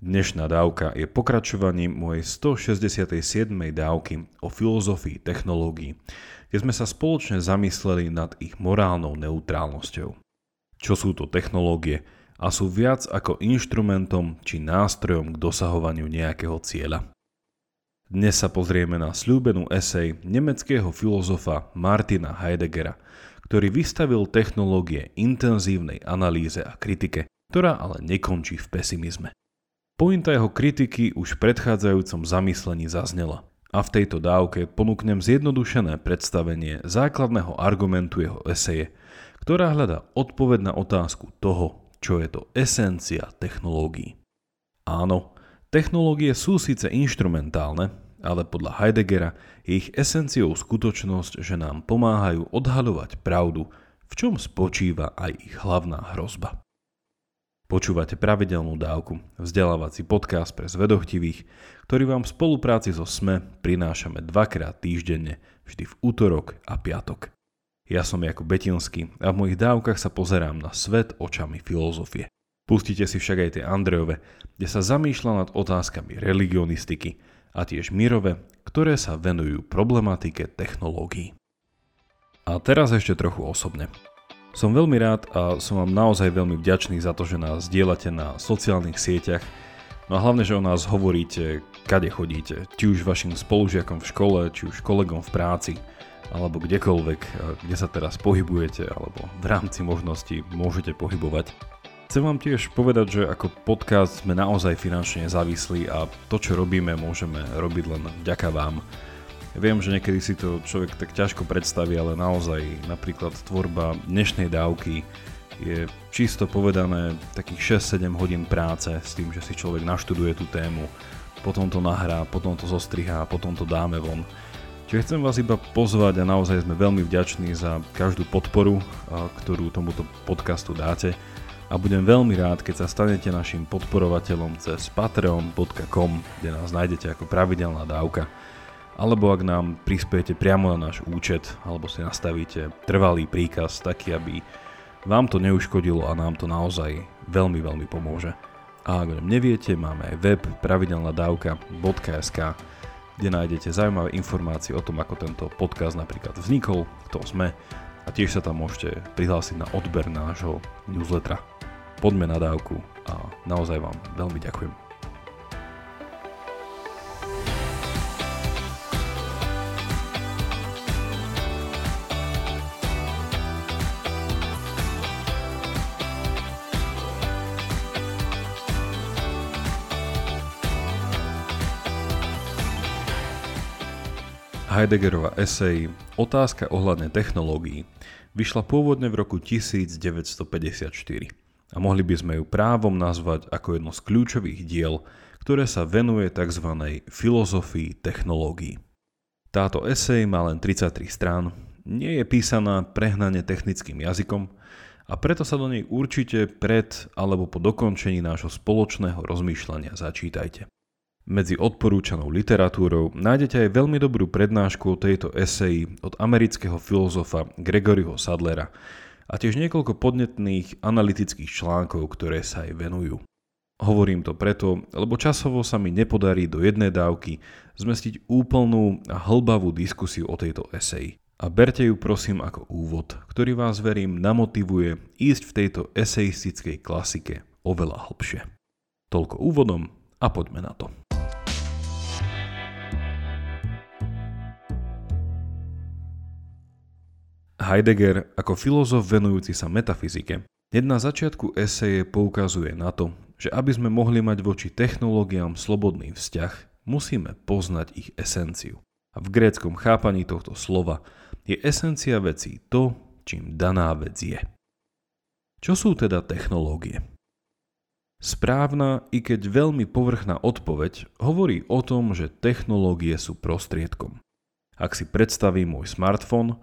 Dnešná dávka je pokračovaním mojej 167. dávky o filozofii technológií, kde sme sa spoločne zamysleli nad ich morálnou neutrálnosťou. Čo sú to technológie a sú viac ako inštrumentom či nástrojom k dosahovaniu nejakého cieľa. Dnes sa pozrieme na slúbenú esej nemeckého filozofa Martina Heideggera, ktorý vystavil technológie intenzívnej analýze a kritike, ktorá ale nekončí v pesimizme. Pointa jeho kritiky už v predchádzajúcom zamyslení zaznela a v tejto dávke ponúknem zjednodušené predstavenie základného argumentu jeho eseje, ktorá hľadá odpoveď na otázku toho, čo je to esencia technológií. Áno, technológie sú síce inštrumentálne, ale podľa Heideggera je ich esenciou skutočnosť, že nám pomáhajú odhaľovať pravdu, v čom spočíva aj ich hlavná hrozba. Počúvate pravidelnú dávku, vzdelávací podcast pre zvedochtivých, ktorý vám v spolupráci so SME prinášame dvakrát týždenne, vždy v útorok a piatok. Ja som Jakub Betinský a v mojich dávkach sa pozerám na svet očami filozofie. Pustite si však aj tie Andrejove, kde sa zamýšľa nad otázkami religionistiky a tiež Mirove, ktoré sa venujú problematike technológií. A teraz ešte trochu osobne. Som veľmi rád a som vám naozaj veľmi vďačný za to, že nás dielate na sociálnych sieťach, no a hlavne, že o nás hovoríte, kade chodíte, či už vašim spolužiakom v škole, či už kolegom v práci, alebo kdekoľvek, kde sa teraz pohybujete, alebo v rámci možností môžete pohybovať. Chcem vám tiež povedať, že ako podcast sme naozaj finančne závislí a to, čo robíme, môžeme robiť len vďaka vám. Viem, že niekedy si to človek tak ťažko predstaví, ale naozaj napríklad tvorba dnešnej dávky je čisto povedané takých 6-7 hodín práce s tým, že si človek naštuduje tú tému, potom to nahrá, potom to zostrihá, potom to dáme von. Čiže chcem vás iba pozvať a naozaj sme veľmi vďační za každú podporu, ktorú tomuto podcastu dáte a budem veľmi rád, keď sa stanete našim podporovateľom cez patreon.com, kde nás nájdete ako pravidelná dávka alebo ak nám prispiete priamo na náš účet, alebo si nastavíte trvalý príkaz taký, aby vám to neuškodilo a nám to naozaj veľmi, veľmi pomôže. A ak o neviete, máme aj web pravidelnadavka.sk, kde nájdete zaujímavé informácie o tom, ako tento podcast napríklad vznikol, kto sme a tiež sa tam môžete prihlásiť na odber nášho newslettera. Poďme na dávku a naozaj vám veľmi ďakujem. Heideggerova esej Otázka ohľadne technológií vyšla pôvodne v roku 1954 a mohli by sme ju právom nazvať ako jedno z kľúčových diel, ktoré sa venuje tzv. filozofii technológií. Táto esej má len 33 strán, nie je písaná prehnane technickým jazykom a preto sa do nej určite pred alebo po dokončení nášho spoločného rozmýšľania začítajte. Medzi odporúčanou literatúrou nájdete aj veľmi dobrú prednášku o tejto eseji od amerického filozofa Gregoryho Sadlera a tiež niekoľko podnetných analytických článkov, ktoré sa aj venujú. Hovorím to preto, lebo časovo sa mi nepodarí do jednej dávky zmestiť úplnú a hlbavú diskusiu o tejto eseji. A berte ju prosím ako úvod, ktorý vás verím namotivuje ísť v tejto eseistickej klasike oveľa hlbšie. Toľko úvodom a poďme na to. Heidegger ako filozof venujúci sa metafyzike na začiatku eseje poukazuje na to, že aby sme mohli mať voči technológiám slobodný vzťah, musíme poznať ich esenciu. A v gréckom chápaní tohto slova je esencia vecí to, čím daná vec je. Čo sú teda technológie? Správna, i keď veľmi povrchná odpoveď hovorí o tom, že technológie sú prostriedkom. Ak si predstavím môj smartfón,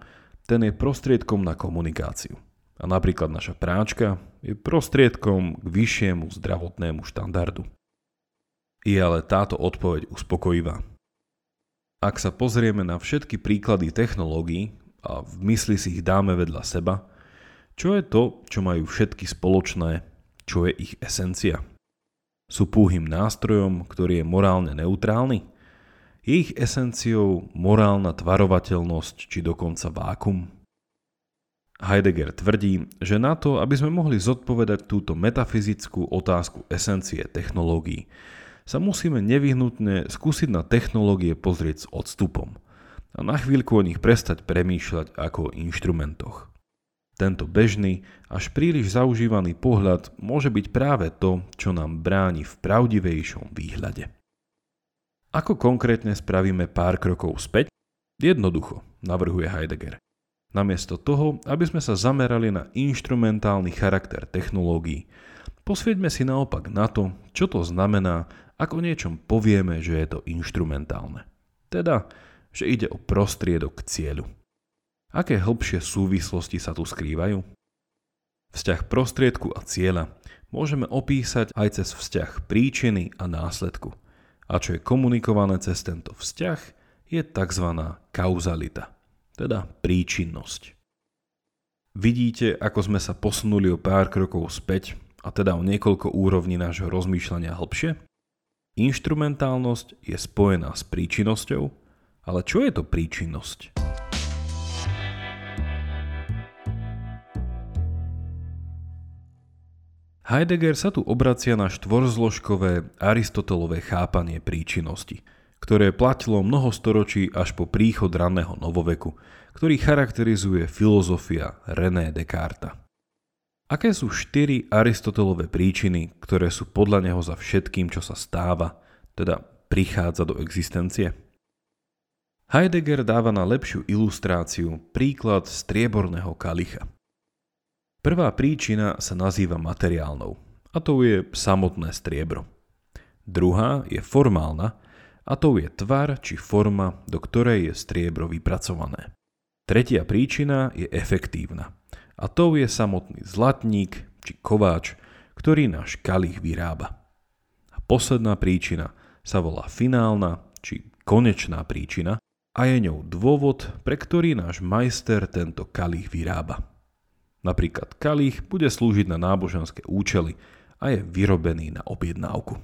ten je prostriedkom na komunikáciu. A napríklad naša práčka je prostriedkom k vyššiemu zdravotnému štandardu. Je ale táto odpoveď uspokojivá. Ak sa pozrieme na všetky príklady technológií a v mysli si ich dáme vedľa seba, čo je to, čo majú všetky spoločné, čo je ich esencia? Sú púhým nástrojom, ktorý je morálne neutrálny? Je ich esenciou morálna tvarovateľnosť či dokonca vákum? Heidegger tvrdí, že na to, aby sme mohli zodpovedať túto metafyzickú otázku esencie technológií, sa musíme nevyhnutne skúsiť na technológie pozrieť s odstupom a na chvíľku o nich prestať premýšľať ako o inštrumentoch. Tento bežný, až príliš zaužívaný pohľad môže byť práve to, čo nám bráni v pravdivejšom výhľade. Ako konkrétne spravíme pár krokov späť? Jednoducho, navrhuje Heidegger. Namiesto toho, aby sme sa zamerali na inštrumentálny charakter technológií, posvieďme si naopak na to, čo to znamená, ak o niečom povieme, že je to inštrumentálne. Teda, že ide o prostriedok k cieľu. Aké hĺbšie súvislosti sa tu skrývajú? Vzťah prostriedku a cieľa môžeme opísať aj cez vzťah príčiny a následku. A čo je komunikované cez tento vzťah, je tzv. kauzalita teda príčinnosť. Vidíte, ako sme sa posunuli o pár krokov späť, a teda o niekoľko úrovní nášho rozmýšľania hlbšie? Inštrumentálnosť je spojená s príčinnosťou, ale čo je to príčinnosť? Heidegger sa tu obracia na štvorzložkové aristotelové chápanie príčinnosti – ktoré platilo mnoho storočí až po príchod ranného novoveku, ktorý charakterizuje filozofia René Descartes. Aké sú štyri Aristotelové príčiny, ktoré sú podľa neho za všetkým, čo sa stáva, teda prichádza do existencie? Heidegger dáva na lepšiu ilustráciu príklad strieborného kalicha. Prvá príčina sa nazýva materiálnou, a to je samotné striebro. Druhá je formálna, a to je tvar či forma, do ktorej je striebro vypracované. Tretia príčina je efektívna a to je samotný zlatník či kováč, ktorý náš kalich vyrába. A posledná príčina sa volá finálna či konečná príčina a je ňou dôvod, pre ktorý náš majster tento kalich vyrába. Napríklad kalich bude slúžiť na náboženské účely a je vyrobený na objednávku.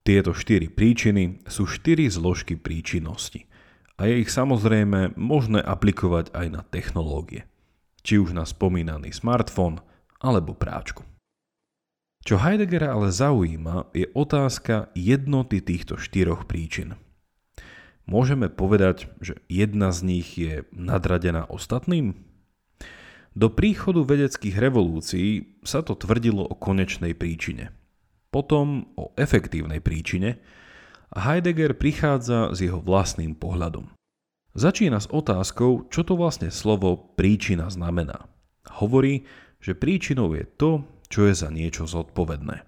Tieto štyri príčiny sú štyri zložky príčinnosti a je ich samozrejme možné aplikovať aj na technológie, či už na spomínaný smartfón alebo práčku. Čo Heideggera ale zaujíma je otázka jednoty týchto štyroch príčin. Môžeme povedať, že jedna z nich je nadradená ostatným? Do príchodu vedeckých revolúcií sa to tvrdilo o konečnej príčine – potom o efektívnej príčine a Heidegger prichádza s jeho vlastným pohľadom. Začína s otázkou, čo to vlastne slovo príčina znamená. Hovorí, že príčinou je to, čo je za niečo zodpovedné.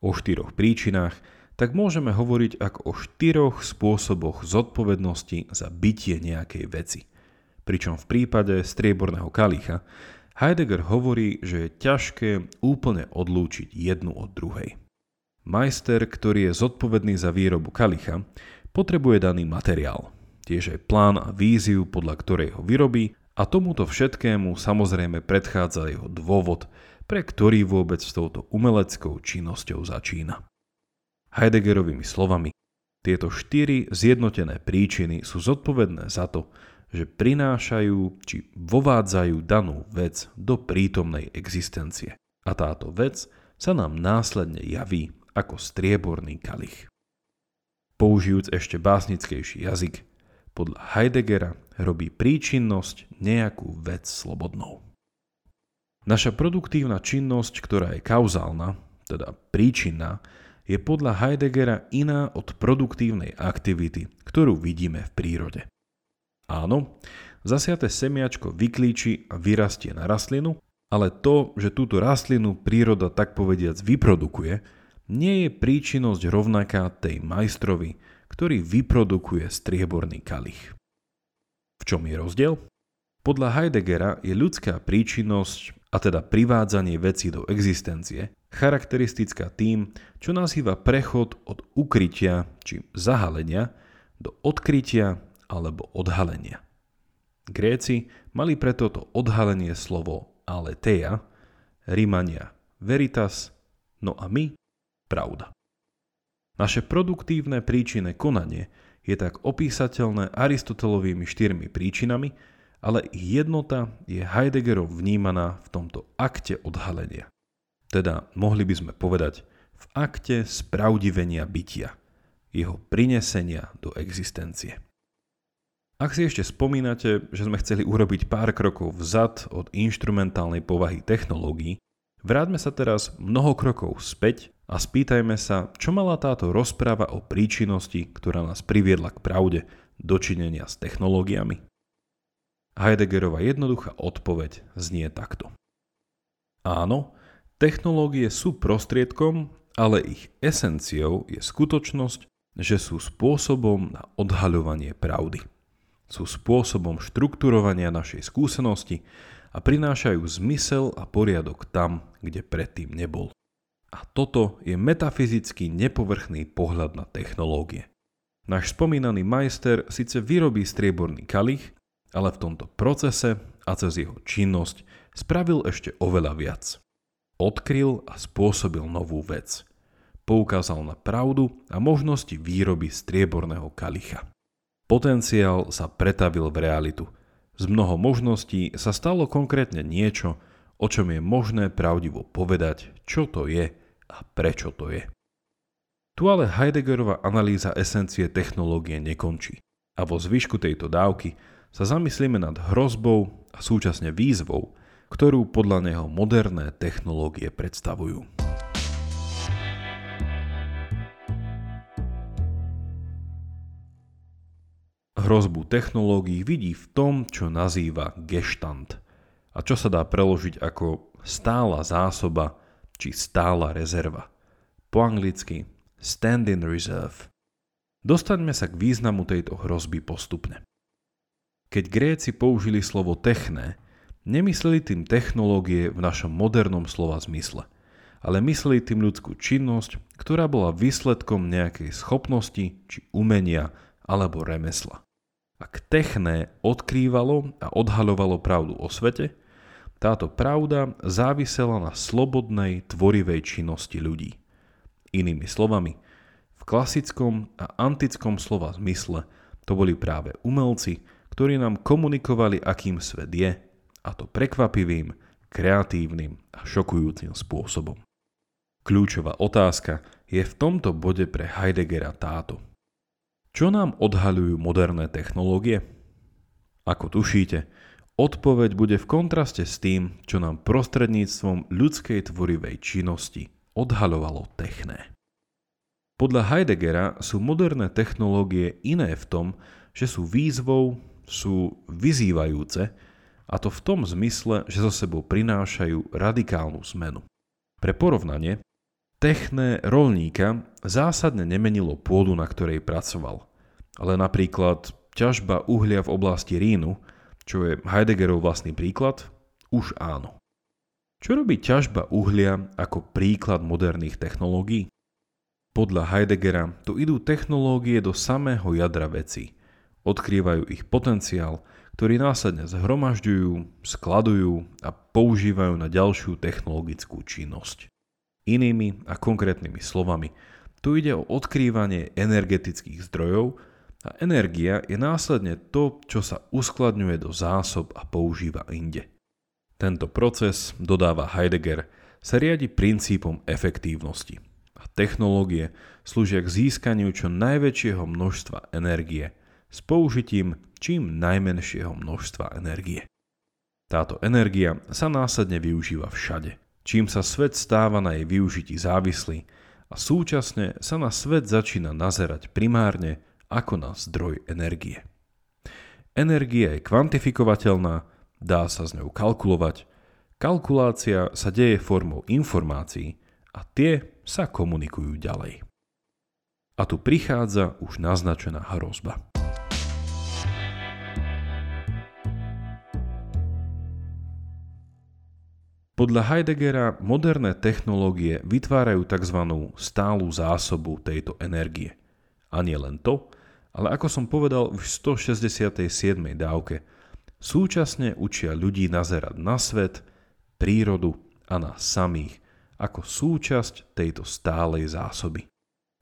O štyroch príčinách tak môžeme hovoriť ako o štyroch spôsoboch zodpovednosti za bytie nejakej veci. Pričom v prípade strieborného kalicha Heidegger hovorí, že je ťažké úplne odlúčiť jednu od druhej. Majster, ktorý je zodpovedný za výrobu kalicha, potrebuje daný materiál, tiež aj plán a víziu, podľa ktorej ho vyrobí a tomuto všetkému samozrejme predchádza jeho dôvod, pre ktorý vôbec s touto umeleckou činnosťou začína. Heideggerovými slovami, tieto štyri zjednotené príčiny sú zodpovedné za to, že prinášajú či vovádzajú danú vec do prítomnej existencie. A táto vec sa nám následne javí ako strieborný kalich. Použijúc ešte básnickejší jazyk, podľa Heideggera robí príčinnosť nejakú vec slobodnou. Naša produktívna činnosť, ktorá je kauzálna, teda príčinná, je podľa Heideggera iná od produktívnej aktivity, ktorú vidíme v prírode. Áno, zasiaté semiačko vyklíči a vyrastie na rastlinu, ale to, že túto rastlinu príroda tak povediac vyprodukuje, nie je príčinnosť rovnaká tej majstrovi, ktorý vyprodukuje strieborný kalich. V čom je rozdiel? Podľa Heideggera je ľudská príčinnosť, a teda privádzanie veci do existencie, charakteristická tým, čo nazýva prechod od ukrytia či zahalenia do odkrytia alebo odhalenia. Gréci mali preto to odhalenie slovo aletheia, Rímania veritas, no a my pravda. Naše produktívne príčinné konanie je tak opísateľné Aristotelovými štyrmi príčinami, ale ich jednota je Heideggerom vnímaná v tomto akte odhalenia. Teda mohli by sme povedať v akte spravdivenia bytia, jeho prinesenia do existencie. Ak si ešte spomínate, že sme chceli urobiť pár krokov vzad od inštrumentálnej povahy technológií, vráťme sa teraz mnoho krokov späť a spýtajme sa, čo mala táto rozpráva o príčinnosti, ktorá nás priviedla k pravde, dočinenia s technológiami? Heideggerova jednoduchá odpoveď znie takto. Áno, technológie sú prostriedkom, ale ich esenciou je skutočnosť, že sú spôsobom na odhaľovanie pravdy. Sú spôsobom štrukturovania našej skúsenosti a prinášajú zmysel a poriadok tam, kde predtým nebol. A toto je metafyzicky nepovrchný pohľad na technológie. Náš spomínaný majster síce vyrobí strieborný kalich, ale v tomto procese a cez jeho činnosť spravil ešte oveľa viac. Odkryl a spôsobil novú vec. Poukázal na pravdu a možnosti výroby strieborného kalicha. Potenciál sa pretavil v realitu. Z mnoho možností sa stalo konkrétne niečo, o čom je možné pravdivo povedať, čo to je a prečo to je. Tu ale Heideggerova analýza esencie technológie nekončí a vo zvyšku tejto dávky sa zamyslíme nad hrozbou a súčasne výzvou, ktorú podľa neho moderné technológie predstavujú. Hrozbu technológií vidí v tom, čo nazýva geštant a čo sa dá preložiť ako stála zásoba či stála rezerva. Po anglicky stand-in reserve. Dostaňme sa k významu tejto hrozby postupne. Keď Gréci použili slovo techné, nemysleli tým technológie v našom modernom slova zmysle, ale mysleli tým ľudskú činnosť, ktorá bola výsledkom nejakej schopnosti či umenia alebo remesla. Ak techné odkrývalo a odhaľovalo pravdu o svete, táto pravda závisela na slobodnej tvorivej činnosti ľudí. Inými slovami, v klasickom a antickom slova zmysle to boli práve umelci, ktorí nám komunikovali, akým svet je, a to prekvapivým, kreatívnym a šokujúcim spôsobom. Kľúčová otázka je v tomto bode pre Heideggera táto. Čo nám odhaľujú moderné technológie? Ako tušíte, Odpoveď bude v kontraste s tým, čo nám prostredníctvom ľudskej tvorivej činnosti odhaľovalo techné. Podľa Heideggera sú moderné technológie iné v tom, že sú výzvou, sú vyzývajúce, a to v tom zmysle, že so sebou prinášajú radikálnu zmenu. Pre porovnanie, techné rolníka zásadne nemenilo pôdu, na ktorej pracoval, ale napríklad ťažba uhlia v oblasti Rínu – čo je Heideggerov vlastný príklad, už áno. Čo robí ťažba uhlia ako príklad moderných technológií? Podľa Heideggera tu idú technológie do samého jadra veci. Odkrývajú ich potenciál, ktorý následne zhromažďujú, skladujú a používajú na ďalšiu technologickú činnosť. Inými a konkrétnymi slovami, tu ide o odkrývanie energetických zdrojov, a energia je následne to, čo sa uskladňuje do zásob a používa inde. Tento proces, dodáva Heidegger, sa riadi princípom efektívnosti a technológie slúžia k získaniu čo najväčšieho množstva energie s použitím čím najmenšieho množstva energie. Táto energia sa následne využíva všade, čím sa svet stáva na jej využití závislý a súčasne sa na svet začína nazerať primárne ako na zdroj energie. Energia je kvantifikovateľná, dá sa s ňou kalkulovať, kalkulácia sa deje formou informácií a tie sa komunikujú ďalej. A tu prichádza už naznačená hrozba. Podľa Heideggera moderné technológie vytvárajú tzv. stálu zásobu tejto energie. A nie len to, ale ako som povedal v 167. dávke, súčasne učia ľudí nazerať na svet, prírodu a na samých ako súčasť tejto stálej zásoby.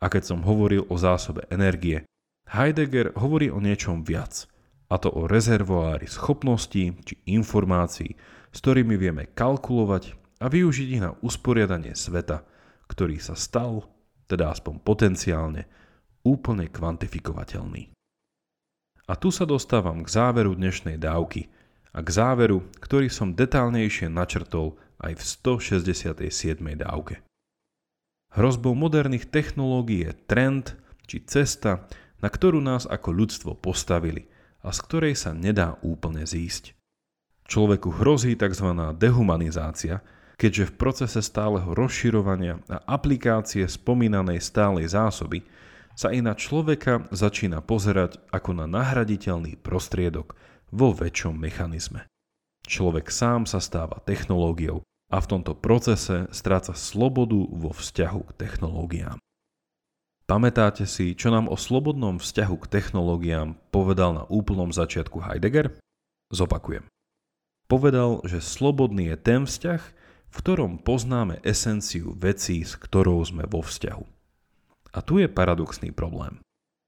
A keď som hovoril o zásobe energie, Heidegger hovorí o niečom viac, a to o rezervoári schopností či informácií, s ktorými vieme kalkulovať a využiť ich na usporiadanie sveta, ktorý sa stal, teda aspoň potenciálne, úplne kvantifikovateľný. A tu sa dostávam k záveru dnešnej dávky a k záveru, ktorý som detálnejšie načrtol aj v 167. dávke. Hrozbou moderných technológií je trend či cesta, na ktorú nás ako ľudstvo postavili a z ktorej sa nedá úplne zísť. Človeku hrozí tzv. dehumanizácia, keďže v procese stáleho rozširovania a aplikácie spomínanej stálej zásoby sa i na človeka začína pozerať ako na nahraditeľný prostriedok vo väčšom mechanizme. Človek sám sa stáva technológiou a v tomto procese stráca slobodu vo vzťahu k technológiám. Pamätáte si, čo nám o slobodnom vzťahu k technológiám povedal na úplnom začiatku Heidegger? Zopakujem. Povedal, že slobodný je ten vzťah, v ktorom poznáme esenciu vecí, s ktorou sme vo vzťahu. A tu je paradoxný problém.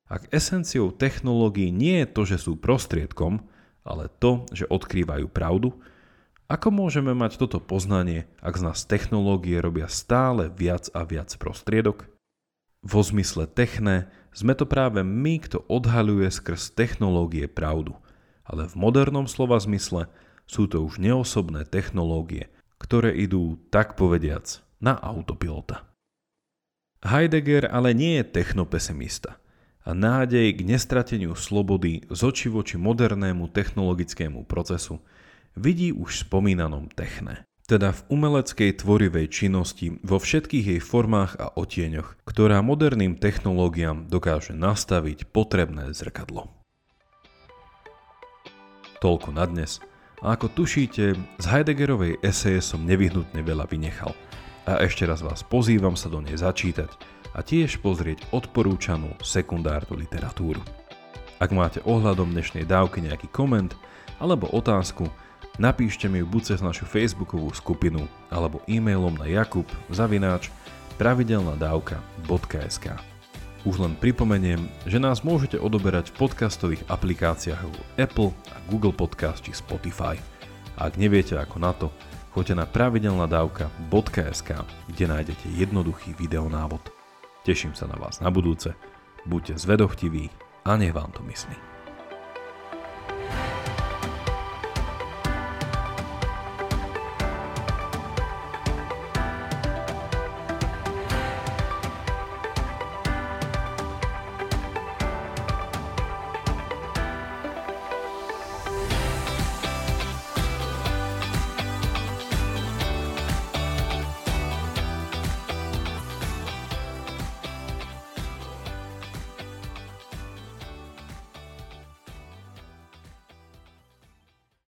Ak esenciou technológií nie je to, že sú prostriedkom, ale to, že odkrývajú pravdu, ako môžeme mať toto poznanie, ak z nás technológie robia stále viac a viac prostriedok? Vo zmysle techné sme to práve my, kto odhaľuje skrz technológie pravdu. Ale v modernom slova zmysle sú to už neosobné technológie, ktoré idú, tak povediac, na autopilota. Heidegger ale nie je technopesimista a nádej k nestrateniu slobody z oči voči modernému technologickému procesu vidí už spomínanom techne teda v umeleckej tvorivej činnosti vo všetkých jej formách a otieňoch, ktorá moderným technológiám dokáže nastaviť potrebné zrkadlo. Toľko na dnes. A ako tušíte, z Heideggerovej eseje som nevyhnutne veľa vynechal. A ešte raz vás pozývam sa do nej začítať a tiež pozrieť odporúčanú sekundárnu literatúru. Ak máte ohľadom dnešnej dávky nejaký koment alebo otázku, Napíšte mi ju buď cez našu facebookovú skupinu alebo e-mailom na jakub zavináč pravidelnadavka.sk Už len pripomeniem, že nás môžete odoberať v podcastových aplikáciách ako Apple a Google Podcast či Spotify. A ak neviete ako na to, choďte na pravidelnadavka.sk, kde nájdete jednoduchý videonávod. Teším sa na vás na budúce, buďte zvedochtiví a nech vám to myslí.